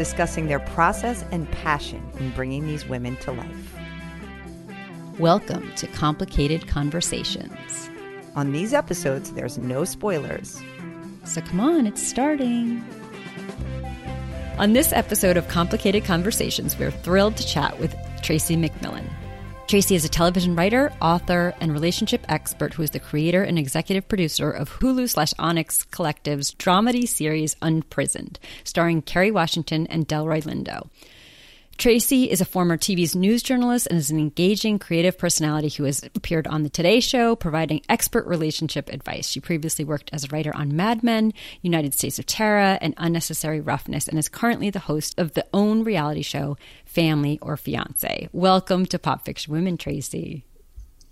discussing their process and passion in bringing these women to life. Welcome to Complicated Conversations. On these episodes, there's no spoilers. So come on, it's starting. On this episode of Complicated Conversations, we're thrilled to chat with Tracy McMillan. Tracy is a television writer, author, and relationship expert who is the creator and executive producer of Hulu slash Onyx Collective's dramedy series Unprisoned, starring Kerry Washington and Delroy Lindo. Tracy is a former TV's news journalist and is an engaging creative personality who has appeared on The Today Show, providing expert relationship advice. She previously worked as a writer on Mad Men, United States of Tara, and Unnecessary Roughness, and is currently the host of the OWN reality show, Family or Fiance. Welcome to Pop Fiction Women, Tracy.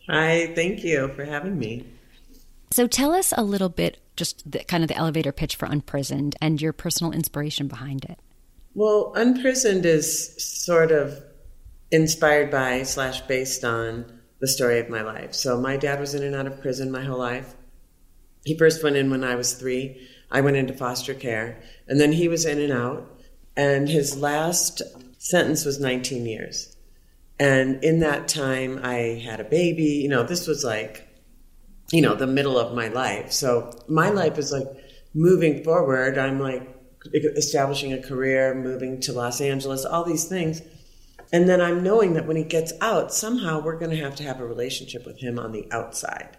Hi, thank you for having me. So tell us a little bit, just the, kind of the elevator pitch for Unprisoned and your personal inspiration behind it. Well, Unprisoned is sort of inspired by slash based on the story of my life. So my dad was in and out of prison my whole life. He first went in when I was three. I went into foster care, and then he was in and out. And his last sentence was 19 years. And in that time, I had a baby. You know, this was like, you know, the middle of my life. So my life is like moving forward. I'm like establishing a career, moving to Los Angeles, all these things. And then I'm knowing that when he gets out, somehow we're going to have to have a relationship with him on the outside.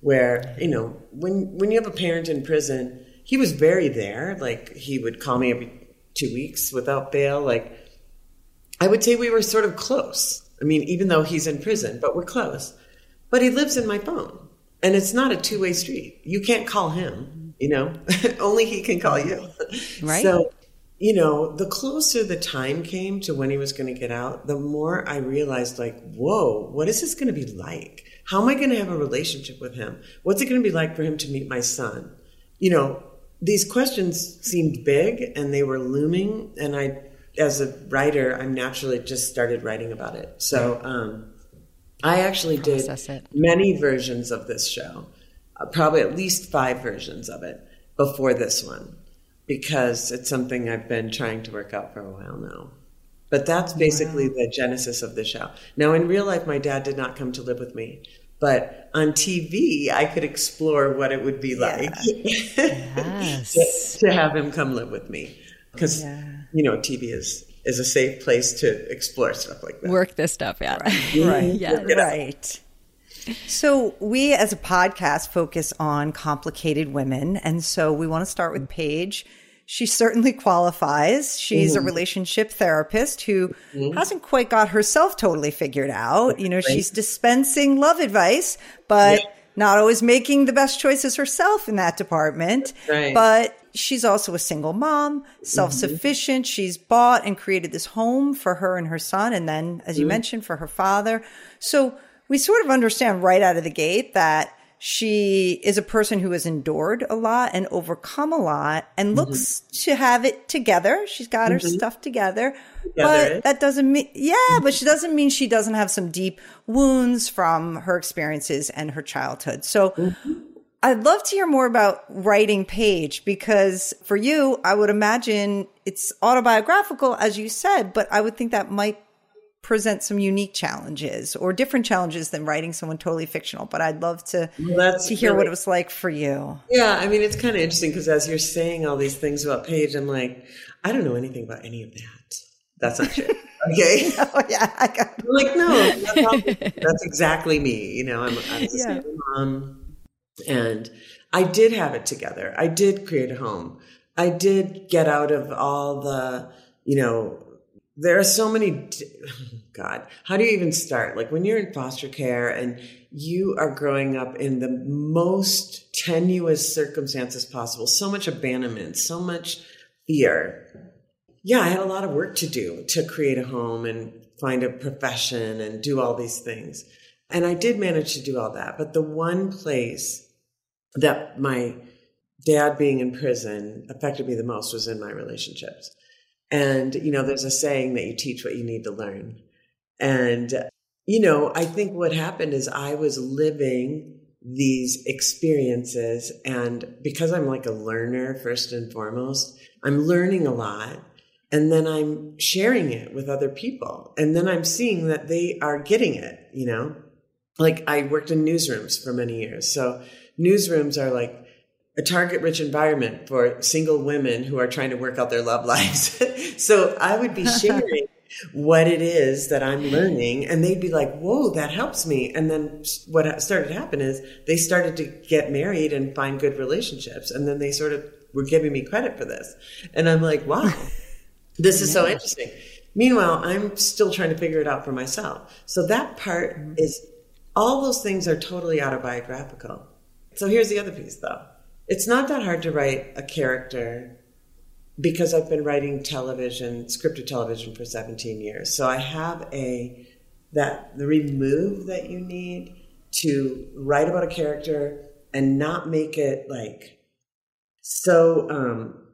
Where, you know, when when you have a parent in prison, he was very there. Like he would call me every two weeks without bail. Like I would say we were sort of close. I mean, even though he's in prison, but we're close. But he lives in my phone. And it's not a two way street. You can't call him, you know, only he can call you. Right. So, you know, the closer the time came to when he was going to get out, the more I realized, like, whoa, what is this going to be like? How am I going to have a relationship with him? What's it going to be like for him to meet my son? You know, these questions seemed big and they were looming. And I, as a writer, I'm naturally just started writing about it. So, um, I actually did many versions of this show, uh, probably at least five versions of it before this one, because it's something I've been trying to work out for a while now. But that's basically wow. the genesis of the show. Now, in real life, my dad did not come to live with me, but on TV, I could explore what it would be like yes. to, to, have him come live with me. Oh, because, yeah. you know, TV is is a safe place to explore stuff like that. Work this stuff out. Right. right. yeah. Right. So, we as a podcast focus on complicated women. And so, we want to start with Paige. She certainly qualifies. She's mm-hmm. a relationship therapist who mm-hmm. hasn't quite got herself totally figured out. You know, right. she's dispensing love advice, but yeah. not always making the best choices herself in that department. Right. But she's also a single mom, self sufficient. Mm-hmm. She's bought and created this home for her and her son. And then, as you mm-hmm. mentioned, for her father. So we sort of understand right out of the gate that she is a person who has endured a lot and overcome a lot and mm-hmm. looks to have it together. She's got her mm-hmm. stuff together, together. but that doesn't mean, yeah, but she doesn't mean she doesn't have some deep wounds from her experiences and her childhood. So mm-hmm. I'd love to hear more about writing Paige because for you, I would imagine it's autobiographical, as you said, but I would think that might present some unique challenges or different challenges than writing someone totally fictional. But I'd love to, well, to hear really, what it was like for you. Yeah, I mean, it's kind of interesting because as you're saying all these things about Paige, I'm like, I don't know anything about any of that. That's not true. Okay. oh, yeah. I got I'm like, no, that's, that's, exactly me. You know, I'm, I'm a yeah. mom and I did have it together. I did create a home. I did get out of all the, you know, there are so many, God, how do you even start? Like when you're in foster care and you are growing up in the most tenuous circumstances possible, so much abandonment, so much fear. yeah, I had a lot of work to do to create a home and find a profession and do all these things. And I did manage to do all that. But the one place that my dad being in prison affected me the most was in my relationships. And, you know, there's a saying that you teach what you need to learn. And, you know, I think what happened is I was living these experiences. And because I'm like a learner, first and foremost, I'm learning a lot. And then I'm sharing it with other people. And then I'm seeing that they are getting it, you know? Like I worked in newsrooms for many years. So newsrooms are like a target rich environment for single women who are trying to work out their love lives. so I would be sharing what it is that I'm learning and they'd be like, whoa, that helps me. And then what started to happen is they started to get married and find good relationships. And then they sort of were giving me credit for this. And I'm like, wow, this is so interesting. Meanwhile, I'm still trying to figure it out for myself. So that part mm-hmm. is all those things are totally autobiographical. So here's the other piece though. It's not that hard to write a character because I've been writing television, scripted television for 17 years. So I have a that the remove that you need to write about a character and not make it like so um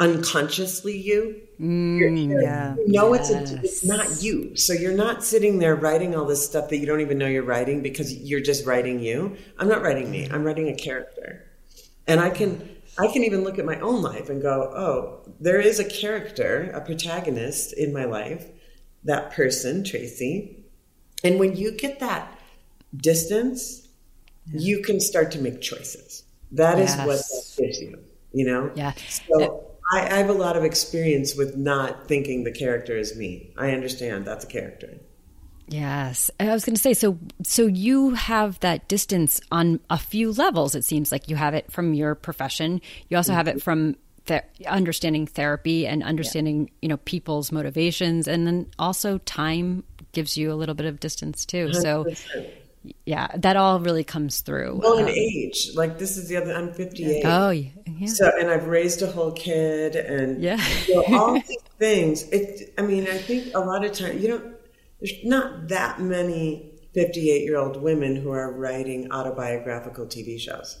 unconsciously you. Mm, you're, you're, yeah. You know yes. it's a, it's not you. So you're not sitting there writing all this stuff that you don't even know you're writing because you're just writing you. I'm not writing me. I'm writing a character. And I can I can even look at my own life and go, "Oh, there is a character, a protagonist in my life, that person, Tracy." And when you get that distance, yeah. you can start to make choices. That yes. is what that gives you, you know? Yeah. So I, I have a lot of experience with not thinking the character is me. I understand that's a character. Yes. I was going to say so so you have that distance on a few levels it seems like you have it from your profession. You also have it mm-hmm. from th- understanding therapy and understanding, yeah. you know, people's motivations and then also time gives you a little bit of distance too. 100%. So yeah, that all really comes through. Well, in um, age, like this is the other. I'm 58. Oh, yeah. So, and I've raised a whole kid, and yeah, you know, all these things. It. I mean, I think a lot of times you don't. There's not that many 58 year old women who are writing autobiographical TV shows.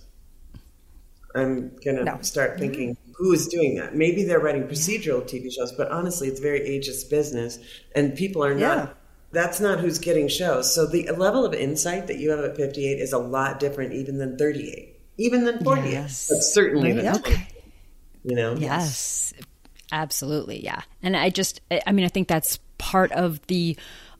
I'm gonna no. start mm-hmm. thinking who is doing that. Maybe they're writing procedural TV shows, but honestly, it's very ageist business, and people are not. Yeah that's not who's getting shows. So the level of insight that you have at 58 is a lot different even than 38, even than 48, yes. but certainly than okay. You know? Yes, absolutely. Yeah. And I just, I mean, I think that's part of the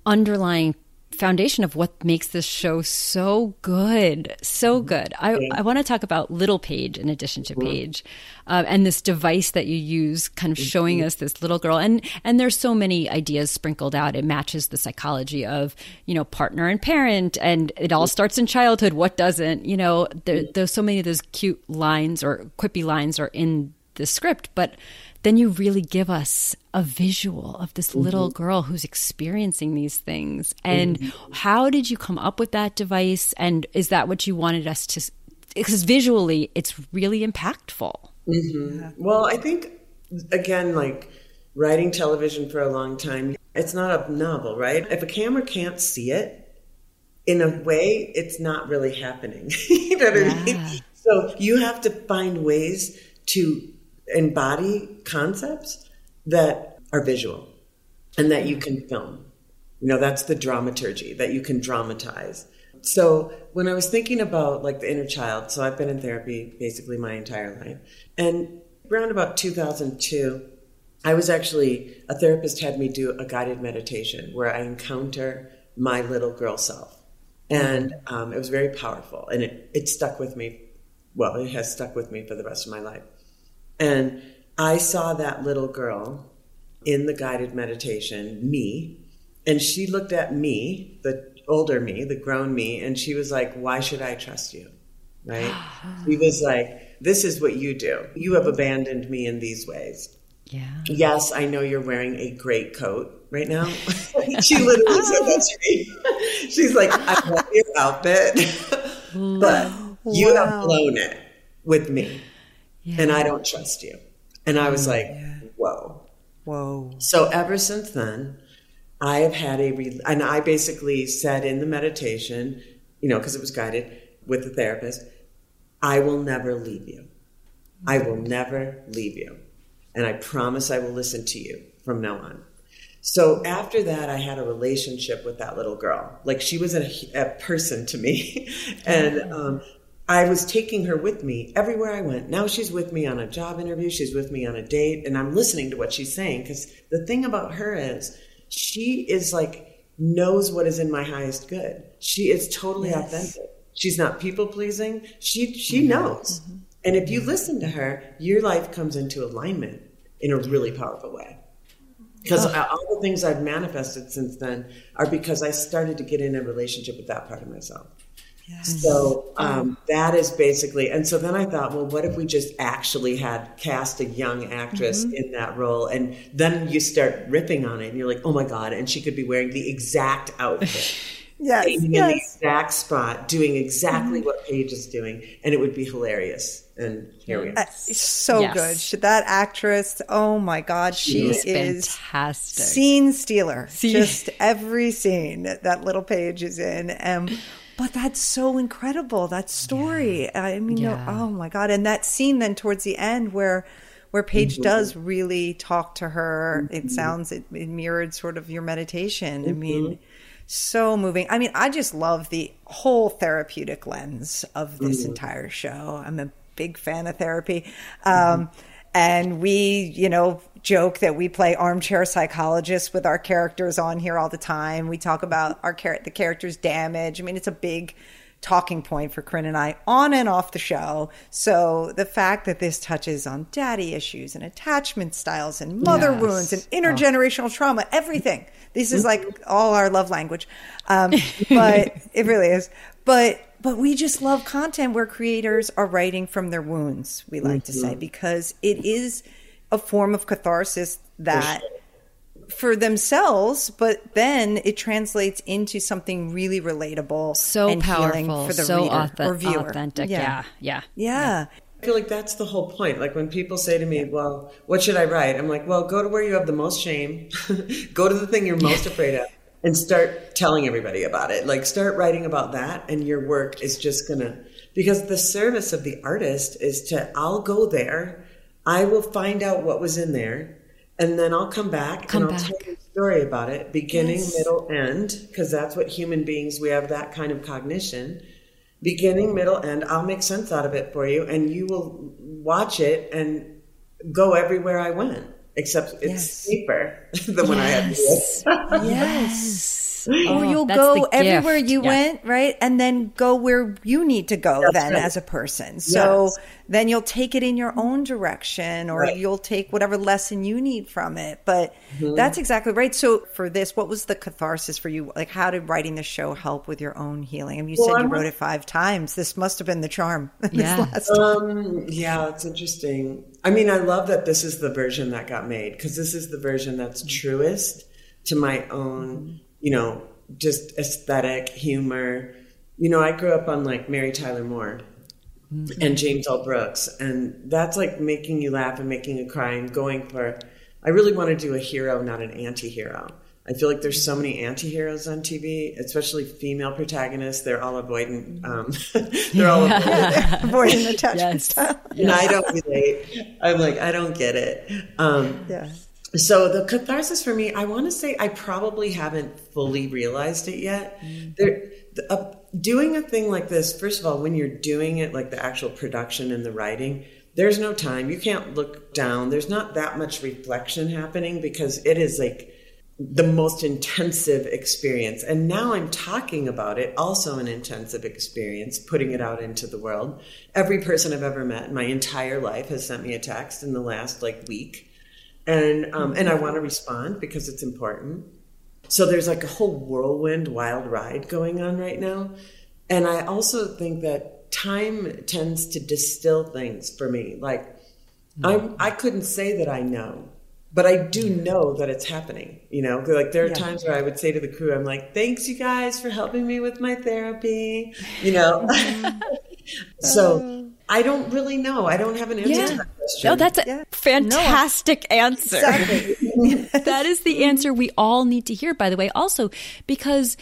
underlying foundation of what makes this show so good, so mm-hmm. good. I. I want to talk about Little Paige in addition to mm-hmm. Uh, and this device that you use, kind of mm-hmm. showing us this little girl. And and there's so many ideas sprinkled out. It matches the psychology of you know partner and parent, and it all starts in childhood. What doesn't? You know, there, there's so many of those cute lines or quippy lines are in the script, but then you really give us a visual of this little mm-hmm. girl who's experiencing these things. And mm-hmm. how did you come up with that device? And is that what you wanted us to? Because visually, it's really impactful. Mm-hmm. Yeah. Well, I think, again, like writing television for a long time, it's not a novel, right? If a camera can't see it, in a way, it's not really happening. you know what yeah. I mean? So you have to find ways to embody concepts that are visual and that you can film. You know, that's the dramaturgy that you can dramatize. So when I was thinking about like the inner child, so I've been in therapy basically my entire life. And around about 2002, I was actually, a therapist had me do a guided meditation where I encounter my little girl self. And um, it was very powerful and it, it stuck with me. Well, it has stuck with me for the rest of my life. And I saw that little girl in the guided meditation, me, and she looked at me, the older me, the grown me, and she was like, Why should I trust you? Right? she was like, This is what you do. You have abandoned me in these ways. Yeah. Yes, I know you're wearing a great coat right now. she literally said that to me. She's like, I love your outfit, but you have blown it with me yeah. and I don't trust you. And I was like, yeah. whoa. Whoa. So ever since then, I have had a, re- and I basically said in the meditation, you know, because it was guided with the therapist, I will never leave you. I will never leave you. And I promise I will listen to you from now on. So after that, I had a relationship with that little girl. Like she was a, a person to me. and um, I was taking her with me everywhere I went. Now she's with me on a job interview, she's with me on a date, and I'm listening to what she's saying. Because the thing about her is, she is like, knows what is in my highest good. She is totally yes. authentic. She's not people pleasing. She, she mm-hmm. knows. Mm-hmm. And if you listen to her, your life comes into alignment in a really powerful way because oh. all the things I've manifested since then are because I started to get in a relationship with that part of myself. Yes. So um, that is basically, and so then I thought, well, what if we just actually had cast a young actress mm-hmm. in that role? And then you start ripping on it, and you're like, oh my god! And she could be wearing the exact outfit, yes, yes. in the exact spot, doing exactly mm-hmm. what Paige is doing, and it would be hilarious and here we are. Uh, so yes. good. That actress, oh my God, she is fantastic. Scene stealer. Scene. Just every scene that little Paige is in. Um, but that's so incredible. That story. Yeah. I mean, yeah. oh my God. And that scene then towards the end where where Paige mm-hmm. does really talk to her. Mm-hmm. It sounds it, it, mirrored sort of your meditation. Mm-hmm. I mean, so moving. I mean, I just love the whole therapeutic lens of this mm-hmm. entire show. I'm a big fan of therapy. Um, mm-hmm. And we, you know, joke that we play armchair psychologists with our characters on here all the time. We talk about our char- the characters' damage. I mean, it's a big talking point for Corinne and I on and off the show. So the fact that this touches on daddy issues and attachment styles and mother yes. wounds and intergenerational oh. trauma, everything. This is like all our love language. Um, but it really is. But but we just love content where creators are writing from their wounds, we like mm-hmm. to say, mm-hmm. because it is a form of catharsis that for, sure. for, themselves, but then it translates into something really relatable, so and powerful, for the so reader auth- or viewer. authentic. Yeah. Yeah. yeah. yeah. I feel like that's the whole point. Like when people say to me, "Well, what should I write?" I'm like, "Well, go to where you have the most shame. go to the thing you're most afraid of." And start telling everybody about it. Like start writing about that and your work is just gonna because the service of the artist is to I'll go there, I will find out what was in there, and then I'll come back come and I'll back. tell you a story about it, beginning, yes. middle, end, because that's what human beings we have that kind of cognition. Beginning, middle, end, I'll make sense out of it for you, and you will watch it and go everywhere I went except it's yes. safer than yes. when I had to do it. Yes. Oh, or you'll go everywhere you yeah. went, right? And then go where you need to go that's then right. as a person. So yes. then you'll take it in your own direction or right. you'll take whatever lesson you need from it. But mm-hmm. that's exactly right. So for this, what was the catharsis for you? Like how did writing the show help with your own healing? I mean, you well, said you I'm wrote it five times. This must have been the charm. Yeah. um, yeah, it's interesting. I mean, I love that this is the version that got made because this is the version that's truest to my own, you know, just aesthetic, humor. You know, I grew up on like Mary Tyler Moore mm-hmm. and James L. Brooks, and that's like making you laugh and making you cry and going for. I really want to do a hero, not an anti hero. I feel like there's so many anti-heroes on TV, especially female protagonists. They're all avoidant. Um, they're all avoiding attachment yes. style. And I don't relate. I'm like, I don't get it. Um, yeah. So the catharsis for me, I want to say I probably haven't fully realized it yet. Mm. There, uh, doing a thing like this, first of all, when you're doing it, like the actual production and the writing, there's no time. You can't look down. There's not that much reflection happening because it is like the most intensive experience. And now I'm talking about it, also an intensive experience, putting it out into the world. Every person I've ever met in my entire life has sent me a text in the last like week. And um, and I want to respond because it's important. So there's like a whole whirlwind wild ride going on right now. And I also think that time tends to distill things for me. Like mm-hmm. I I couldn't say that I know but I do know that it's happening. You know, like there are yeah. times where I would say to the crew, I'm like, thanks you guys for helping me with my therapy, you know? so I don't really know. I don't have an answer Yeah. to that question. No, that's a Yeah. fantastic answer. Exactly. that is the answer we all need to hear, by the way, also because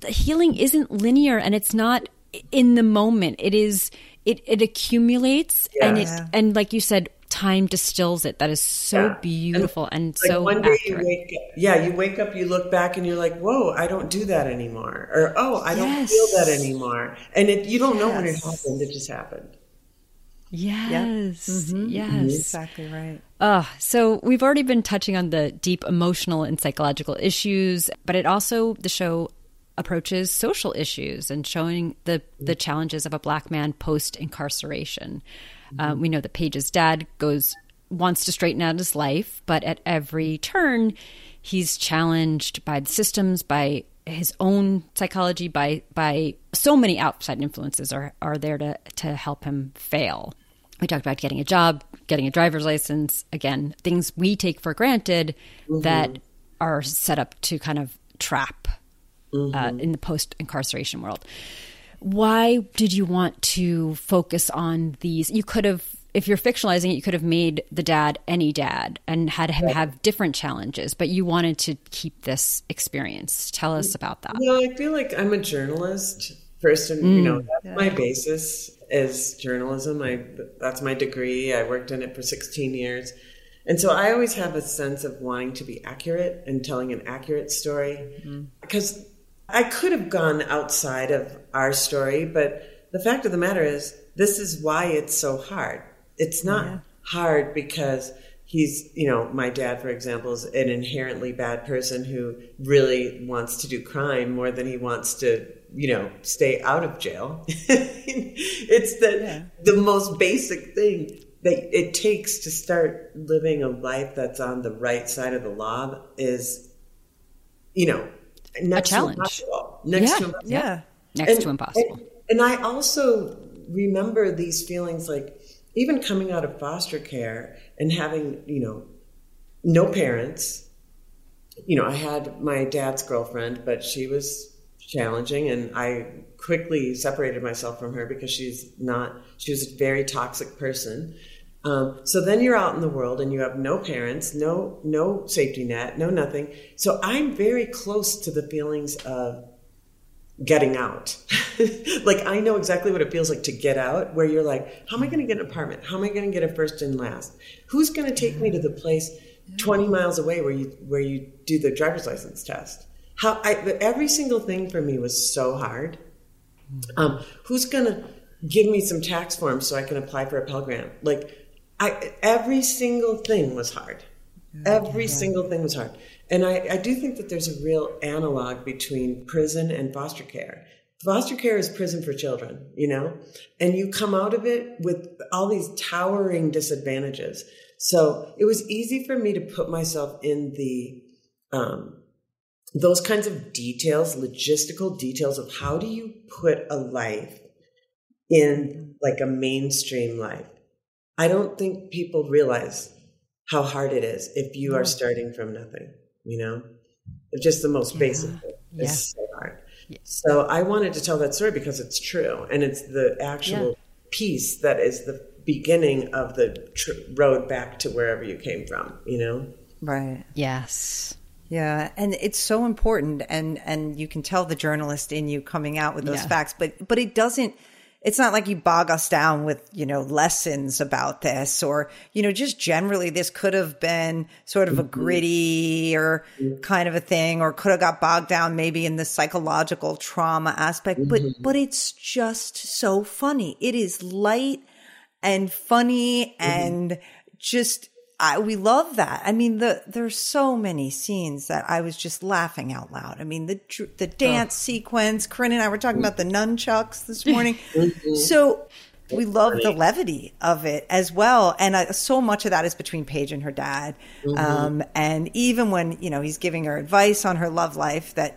the healing isn't linear and it's not in the moment. It is, it, it accumulates and it, Yeah. and like you said, time distills it. That is so Yeah. beautiful and, like so one day accurate. you wake up, yeah, you wake up, you look back, and you're like, "Whoa, I don't do that anymore," or "Oh, I don't feel that anymore," and it, you don't know when it happened; it just happened. Yes. Mm-hmm. Yes. exactly right. Uh, so we've already been touching on the deep emotional and psychological issues, but it also the show approaches social issues and showing the the challenges of a black man post incarceration. Um, we know that Paige's dad goes wants to straighten out his life, but at every turn, he's challenged by the systems, by his own psychology, by by so many outside influences are are there to to help him fail. We talked about getting a job, getting a driver's license. Again, things we take for granted mm-hmm. that are set up to kind of trap uh, mm-hmm. in the post incarceration world. Why did you want to focus on these? You could have, if you're fictionalizing it, you could have made the dad any dad and had him have different challenges, but you wanted to keep this experience. Tell us mm, about that. Well, I feel like I'm a journalist first, and you know mm, that's my basis is journalism. I that's my degree. I worked in it for 16 years, and so I always have a sense of wanting to be accurate and telling an accurate story mm. because I could have gone outside of our story, but the fact of the matter is, this is why it's so hard. It's not hard because he's, you know, my dad, for example, is an inherently bad person who really wants to do crime more than he wants to, you know, stay out of jail. it's the the most basic thing that it takes to start living a life that's on the right side of the law is, you know, next challenge. to impossible. Next Yeah. to impossible. Yeah. Next And- to impossible. And, and I also remember these feelings like even coming out of foster care and having, you know, no parents. You know, I had my dad's girlfriend, but she was challenging and I quickly separated myself from her because she's not, she was a very toxic person. Um, so then you're out in the world and you have no parents, no no safety net, no nothing. So I'm very close to the feelings of getting out. like I know exactly what it feels like to get out where you're like, how am I going to get an apartment? How am I going to get a first and last? Who's going to take me to the place 20 miles away where you where you do the driver's license test? How I every single thing for me was so hard. Um, who's going to give me some tax forms so I can apply for a Pell Grant? Like I every single thing was hard. Every single thing was hard. And I, I do think that there's a real analog between prison and foster care. Foster care is prison for children, you know? And you come out of it with all these towering disadvantages. So it was easy for me to put myself in the, um, those kinds of details, logistical details of how do you put a life in like a mainstream life. I don't think people realize how hard it is if you are starting from nothing, you know? Just the most basic thing. It's so hard. So I wanted to tell that story because it's true and it's the actual Yeah. piece that is the beginning of the tr- road back to wherever you came from, you know? Right. Yes. Yeah, and it's so important, and and you can tell the journalist in you coming out with those Yeah. facts, but but it doesn't. It's not like you bog us down with you know lessons about this, or you know just generally this could have been sort of a mm-hmm. gritty or mm-hmm. kind of a thing, or could have got bogged down maybe in the psychological trauma aspect. But mm-hmm. but it's just so funny. It is light and funny and just I, we love that. I mean, the there's so many scenes that I was just laughing out loud. I mean, the the dance sequence. Corinne and I were talking about the nunchucks this morning. so we love the levity of it as well, and uh, so much of that is between Paige and her dad. Um, and even when you know he's giving her advice on her love life, that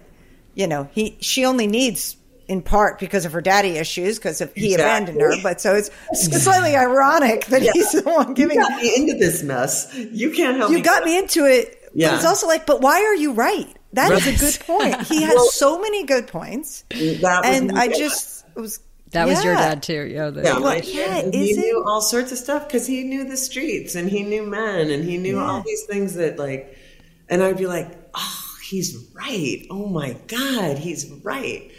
you know he she only needs in part because of her daddy issues because of he Exactly. abandoned her. But so it's slightly ironic that he's the one giving. You got me into this mess. You can't help You me. got me into it. Yeah. But it's also like, but why are you right? That is Right. a good point. He has Well- so many good points. That was and I yeah. just was That was your dad too. Yeah, the- Yeah, my Well, yeah, and he is it- knew all sorts of stuff because he knew the streets and he knew men and he knew all these things that like, and I'd be like, oh, he's right. Oh my God, he's right.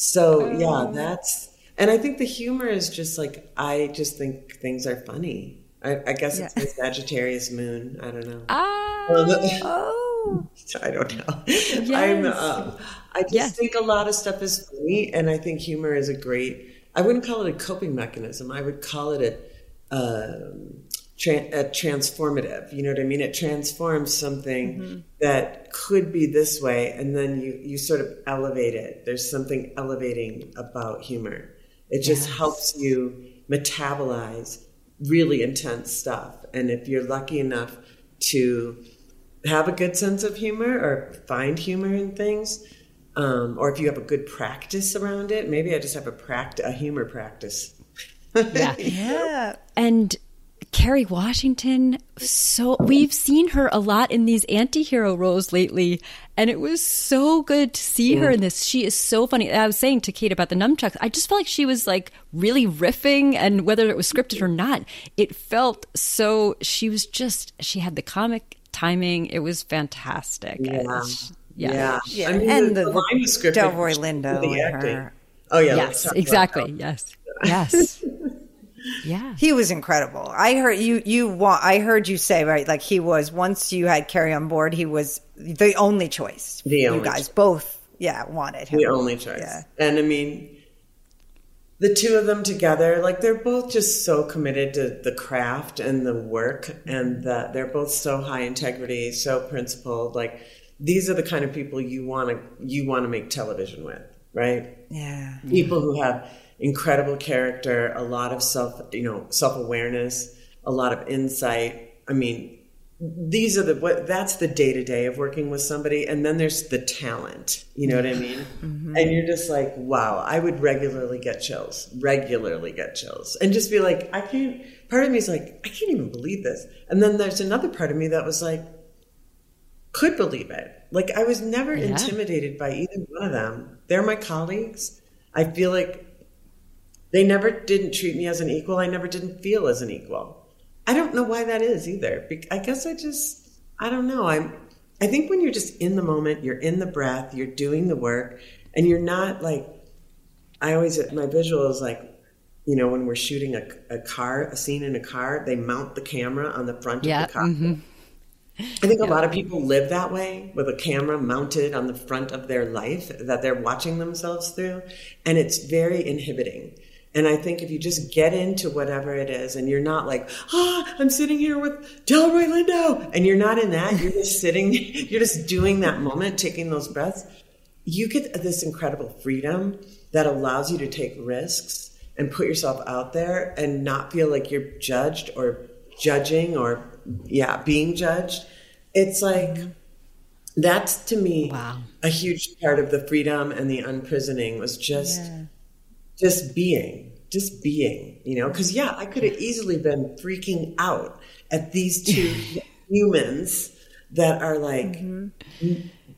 So Oh. yeah, that's, and I think the humor is just like, I just think things are funny. I, I guess it's Yeah. the Sagittarius moon. I don't know. Ah, Oh, I don't know. I'm, um, I just Yes. think a lot of stuff is funny, and I think humor is a great. I wouldn't call it a coping mechanism. I would call it a, um, tran a transformative. You know what I mean? It transforms something that could be this way, and then you you sort of elevate it. There's something elevating about humor. It just helps you metabolize really intense stuff, and if you're lucky enough to have a good sense of humor or find humor in things, um, or if you have a good practice around it. Maybe I just have a pract a humor practice. yeah. yeah. And Kerry Washington, so we've seen her a lot in these anti-hero roles lately, and it was so good to see her mm. in this. She is so funny. I was saying to Kate about the nunchucks. I just felt like she was like really riffing, and whether it was scripted or not, it felt so. She was just. She had the comic timing. It was fantastic. Yeah. And she- yeah. yeah. Yeah, I mean, and the, the- line was scripted. Delroy for Lindo the and her- Oh yeah, Yes, exactly. Yes. Yes. Yeah. He was incredible. I heard you. You want? I heard you say right. Like he was. Once you had Kerry on board, he was the only choice. The only you guys choice. both, yeah, wanted him. the only choice. Yeah. And I mean, the two of them together, like they're both just so committed to the craft and the work, and that they're both so high integrity, so principled. Like these are the kind of people you want to you want to make television with, right? Yeah. People who have incredible character, a lot of self, you know, self awareness, a lot of insight. I mean, these are the what that's the day to day of working with somebody. And then there's the talent you know what i mean? Mm-hmm. And you're just like wow i would regularly get chills regularly get chills. And just be like i can't part of me is like i can't even believe this. And then there's another part of me that was like could believe it. Like i was never Yeah. intimidated by either one of them. They're my colleagues. I feel like they never didn't treat me as an equal. I never didn't feel as an equal. I don't know why that is either. I guess I just I don't know. I'm I think when you're just in the moment, you're in the breath, you're doing the work, and you're not like I always my visual is like you know when we're shooting a, a car a scene in a car they mount the camera on the front Yeah, of the car. Mm-hmm. i think a lot of people live that way with a camera mounted on the front of their life that they're watching themselves through and it's very inhibiting and I think if you just get into whatever it is and you're not like, ah, I'm sitting here with Delroy Lindo, and you're not in that, you're just sitting, you're just doing that moment, taking those breaths, you get this incredible freedom that allows you to take risks and put yourself out there and not feel like you're judged or judging or, yeah, being judged. It's like, that's to me Wow. a huge part of the freedom and the unprisoning was just just being just being you know because yeah i could have easily been freaking out at these two humans that are like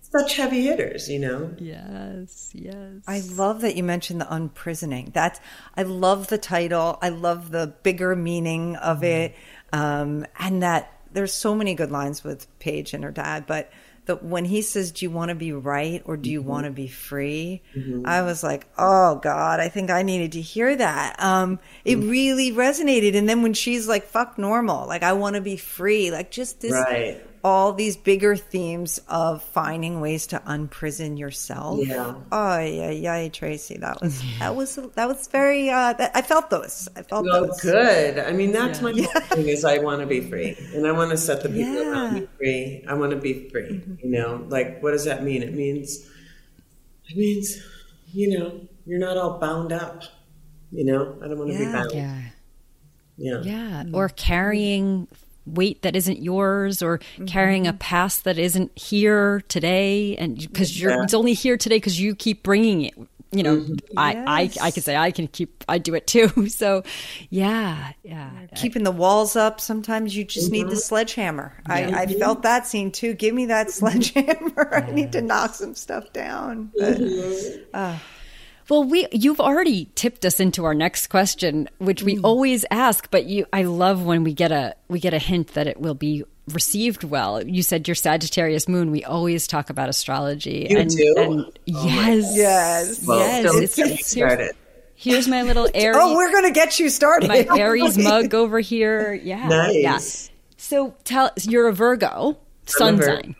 such heavy hitters you know Yes. Yes. I love that you mentioned the unprisoning. That's I love the title. I love the bigger meaning of it, um, and that there's so many good lines with Paige and her dad. But the, when he says, "Do you want to be right or do you mm-hmm. want to be free?" Mm-hmm. I was like, "Oh God, I think I needed to hear that." Um, it mm-hmm. really resonated. And then when she's like, "Fuck normal," like I want to be free, like just this Right. All these bigger themes of finding ways to unprison yourself. Yeah. Oh yeah, yeah, Tracy. That was that was that was very. Uh, that, I felt those. I felt oh those. good i mean that's my whole thing is i want to be free and i want to set the people around me free i want to be free you know like what does that mean it means it means you know you're not all bound up you know i don't want to be Yeah. bound yeah. yeah Yeah, or carrying weight that isn't yours, or mm-hmm. carrying a past that isn't here today, and because you're Yeah. it's only here today because you keep bringing it. You know, mm-hmm. I, I I could say I can keep I do it too. So, yeah, yeah, Keeping the walls up. Sometimes you just need the mm-hmm. sledgehammer. I, I felt that scene too. Give me that sledgehammer. I need to knock some stuff down. But, uh, Well, we you've already tipped us into our next question, which we Mm. always ask, but you I love when we get a we get a hint that it will be received well. You said your Sagittarius moon. We always talk about astrology. You and, do? and yes. Yes. Well, yes. don't It's, get me here's, here's my little Aries Oh, we're going to get you started. my Aries mug over here. Yeah. Nice. Yeah. So tell you're a Virgo, sun Virgo. sign.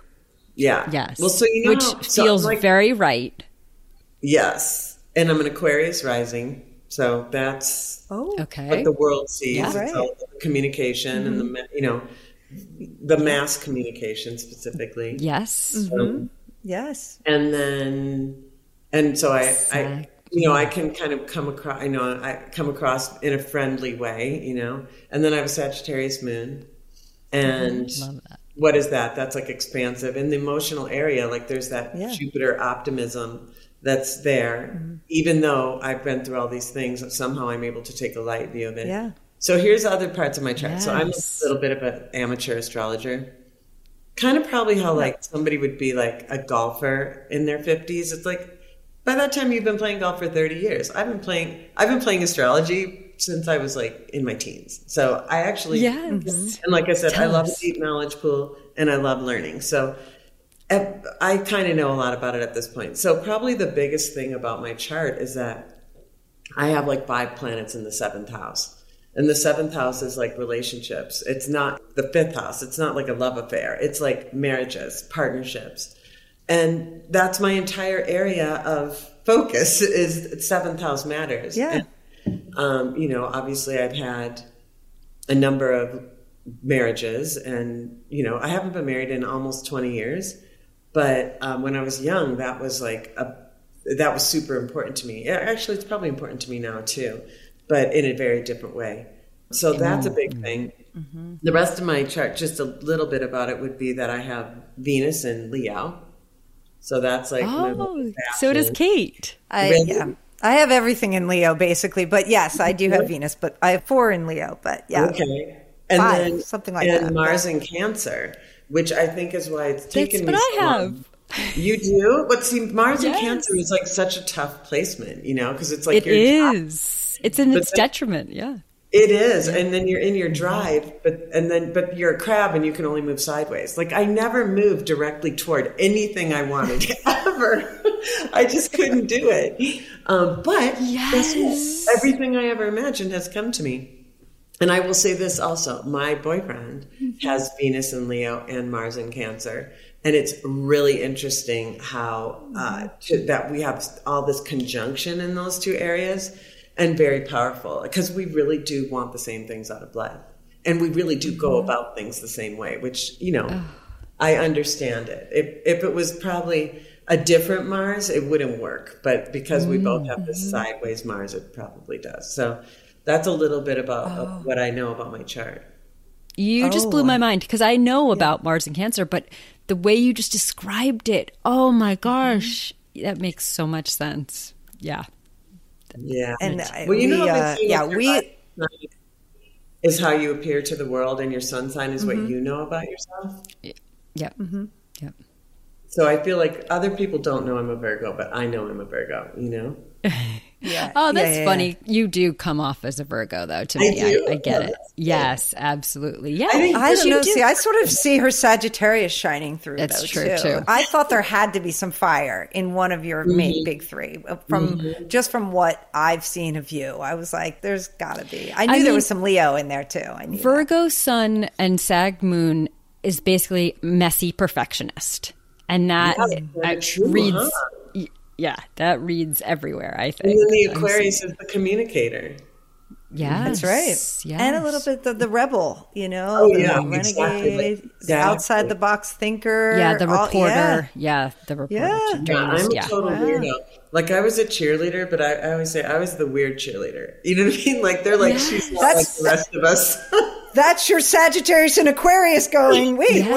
Yeah. Yes. Well, so you know, which so feels like, very right. yes, and I'm an Aquarius rising, so that's oh, Okay. what the world sees. Yeah. It's Right. all the communication and the you know the mass communication specifically. yes. Um, yes. and then and so I, I you know I can kind of come across I know I come across in a friendly way, you know, and then I have a Sagittarius moon, and Love that. What is that? That's like expansive in the emotional area. Like there's that Yeah. Jupiter optimism that's there, Mm-hmm. even though I've been through all these things. Somehow I'm able to take a light view of it. Yeah. So here's other parts of my chart. So I'm a little bit of an amateur astrologer. Kind of probably how like somebody would be like a golfer in their 50s. It's like by that time you've been playing golf for 30 years. I've been playing I've been playing astrology since I was like in my teens. So I actually Yes. Mm-hmm. and like I said, I love us. a deep knowledge pool and I love learning. So I kind of know a lot about it at this point. So probably the biggest thing about my chart is that I have like five planets in the seventh house. And the seventh house is like relationships. It's not the fifth house. It's not like a love affair. It's like marriages, partnerships. And that's my entire area of focus is seventh house matters. Yeah. And, um, you know, obviously I've had a number of marriages and, you know, I haven't been married in almost 20 years. But um, when I was young, that was like a that was super important to me. Actually, it's probably important to me now too, but in a very different way. So that's a big thing. The rest of my chart, just a little bit about it, would be that I have Venus and Leo. So that's like Oh, so does fashion. Kate. I, Really? yeah. I have everything in Leo basically, but yes, I do have Venus, but I have four in Leo, but yeah. Okay. And Five, then something like that. and that, Mars in Cancer, which I think is why it's taken That's me what so I long. have. You do? But see, Mars in Cancer is like such a tough placement, you know, because it's like It is. It's in But its then- detriment. Yeah. It is, and then you're in your drive, but and then but you're a crab and you can only move sideways. Like I never moved directly toward anything I wanted ever. I just couldn't do it. Um, but? Yes. everything I ever imagined has come to me. And I will say this also: my boyfriend has Venus in Leo and Mars in Cancer, and it's really interesting how uh, to, that we have all this conjunction in those two areas, and very powerful because we really do want the same things out of life, and we really do go mm-hmm. about things the same way. Which you know, I understand it. If if it was probably a different Mars, it wouldn't work. But because we both have this mm-hmm. sideways Mars, it probably does. So that's a little bit about of oh. what I know about my chart. You just blew Oh. my mind because I know about Mars and Cancer, but the way you just described it, oh my mm-hmm. gosh, that makes so much sense. Yeah. Yeah. And I- well, you know we, how they uh, yeah, we- is how you appear to the world, and your sun sign is Mm-hmm. what you know about yourself. Yep. Mm-hmm. Yep. So I feel like other people don't know I'm a Virgo, but I know I'm a Virgo. You know. Yeah. Oh, that's yeah, funny. You do come off as a Virgo, though, to I me. do? I, I get it. that's good. Yes, absolutely. Yeah. think- I don't know. do. See, I sort of see her Sagittarius shining through. That's though, true, too. too. I thought there had to be some fire in one of your main Mm-hmm. big three. uh, From just from what I've seen of you, I was like, "There's got to be." I knew there mean- was some Leo in there too. I knew. that. Virgo sun and Sag moon is basically messy perfectionist. And that Yeah, very uh, true, reads, huh? Y- yeah, that reads everywhere, I think. And then the Aquarius is the communicator. Yeah, That's right. And a little bit the, the rebel, you know, Oh, the yeah, renegade, exactly. the Exactly. outside the box thinker. Yeah, the all- reporter. yeah. yeah. the reporter. Yeah. Yeah, I'm a yeah. total weirdo. Like I was a cheerleader, but I, I always say I was the weird cheerleader. You know what I mean? Like they're like she's not like That's- the rest of us. That's your Sagittarius and Aquarius going, wait, Yes.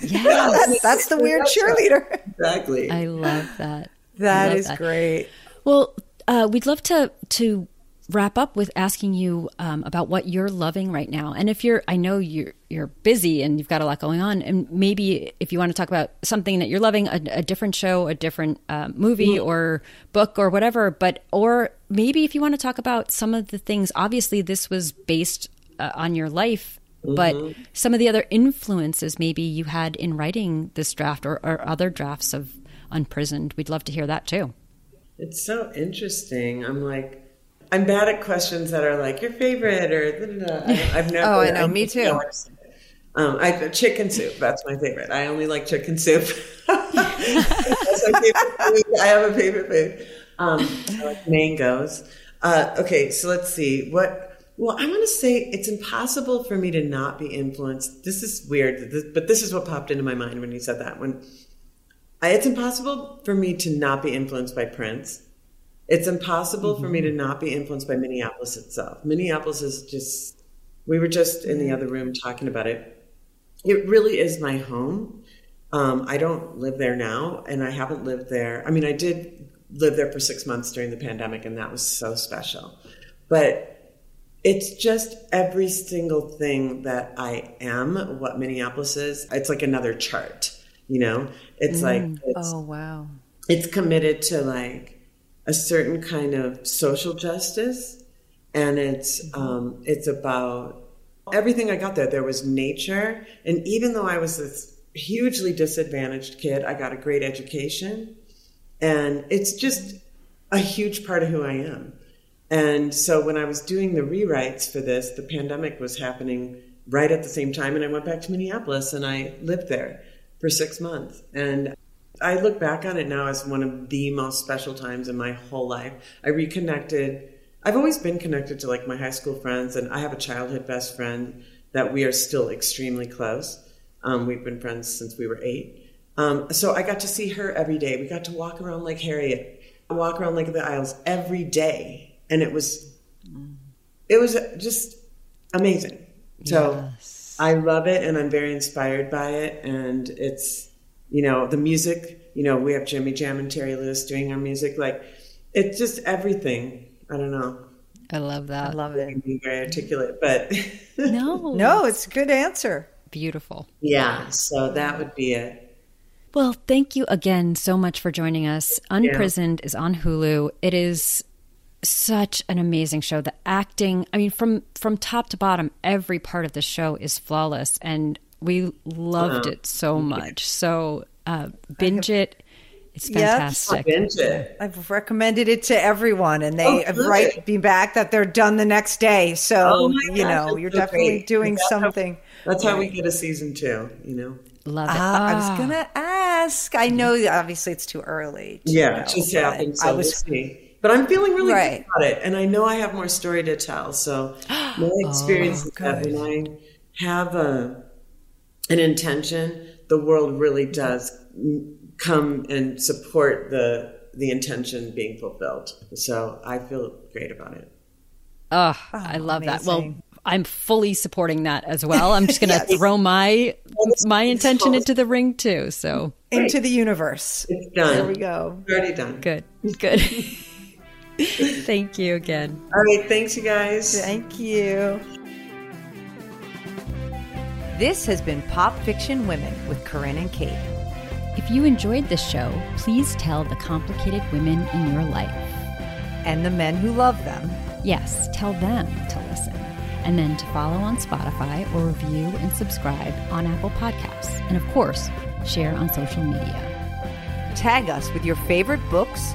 what? Yes. that's, that's the weird cheerleader. exactly. I love that. That is that. great. Well, uh, we'd love to to wrap up with asking you um, about what you're loving right now. And if you're, I know you're you're busy and you've got a lot going on, and maybe if you want to talk about something that you're loving, a, a different show, a different uh, movie or book or whatever. But or maybe if you want to talk about some of the things. Obviously, this was based uh, on your life. But some of the other influences maybe you had in writing this draft or, or other drafts of Unprisoned, we'd love to hear that too. It's so interesting. I'm like, I'm bad at questions that are like your favorite or da, da, da. I, I've never. Oh, I know. Me too. Um, I chicken soup. That's my favorite. I only like chicken soup. That's my favorite food. I have a favorite food. Um, I like mangoes. Uh, okay, so let's see what. Well, I want to say it's impossible for me to not be influenced. This is weird, but this is what popped into my mind when you said that. When it's impossible for me to not be influenced by Prince. It's impossible for me to not be influenced by Minneapolis itself. Minneapolis is just, we were just in the other room talking about it. It really is my home. Um, I don't live there now, and I haven't lived there. I mean, I did live there for six months during the pandemic, and that was so special. But it's just every single thing that I am, what Minneapolis is. It's like another chart, you know? It's like, it's, Oh, wow. it's committed to like a certain kind of social justice and it's um, it's about everything i got there. There was nature and even though i was this hugely disadvantaged kid i got a great education and it's just a huge part of who i am. And so when i was doing the rewrites for this the pandemic was happening right at the same time and i went back to minneapolis and i lived there for six months and I look back on it now as one of the most special times in my whole life. I reconnected. I've always been connected to like my high school friends, and I have a childhood best friend that we are still extremely close. Um, we've been friends since we were eight. Um, so I got to see her every day. We got to walk around Lake Harriet, walk around Lake of the Isles every day, and it was it was just amazing. So I love it, and I'm very inspired by it, and it's you know the music. You know we have Jimmy Jam and Terry Lewis doing our music. Like it's just everything. I don't know. I love that. I love it. Being very articulate, but No, No, it's a good answer. beautiful. yeah. So that would be it. Well, thank you again so much for joining us. Unprisoned is on Hulu. It is such an amazing show. The acting, I mean, from from top to bottom, every part of the show is flawless, and we loved it so much. So uh, binge it. It's fantastic. Binge it. I've recommended it to everyone, and they Oh, have good. write me back that they're done the next day. So Oh you gosh, know, you're so definitely great. doing That's how- something. That's how we get a season two. You know. Love it. Ah, I was gonna ask. I know obviously it's too early. to Yeah, know, it just happened. So I we'll was see. But I'm feeling really Right. good about it, and I know I have more story to tell. So my oh, experience is that when I have a an intention, the world really does come and support the the intention being fulfilled. So I feel great about it. Oh, I love that. Well. I'm fully supporting that as well. I'm just going to throw my my intention into the ring too. So into the universe. It's done. There we go. It's already done. good, good. Thank you again. All right. Thanks, you guys. Thank you. This has been Pop Fiction Women with Corinne and Kate. If you enjoyed this show, please tell the complicated women in your life. And the men who love them. Yes, tell them to listen. And then to follow on Spotify or review and subscribe on Apple Podcasts. And of course, share on social media. Tag us with your favorite books,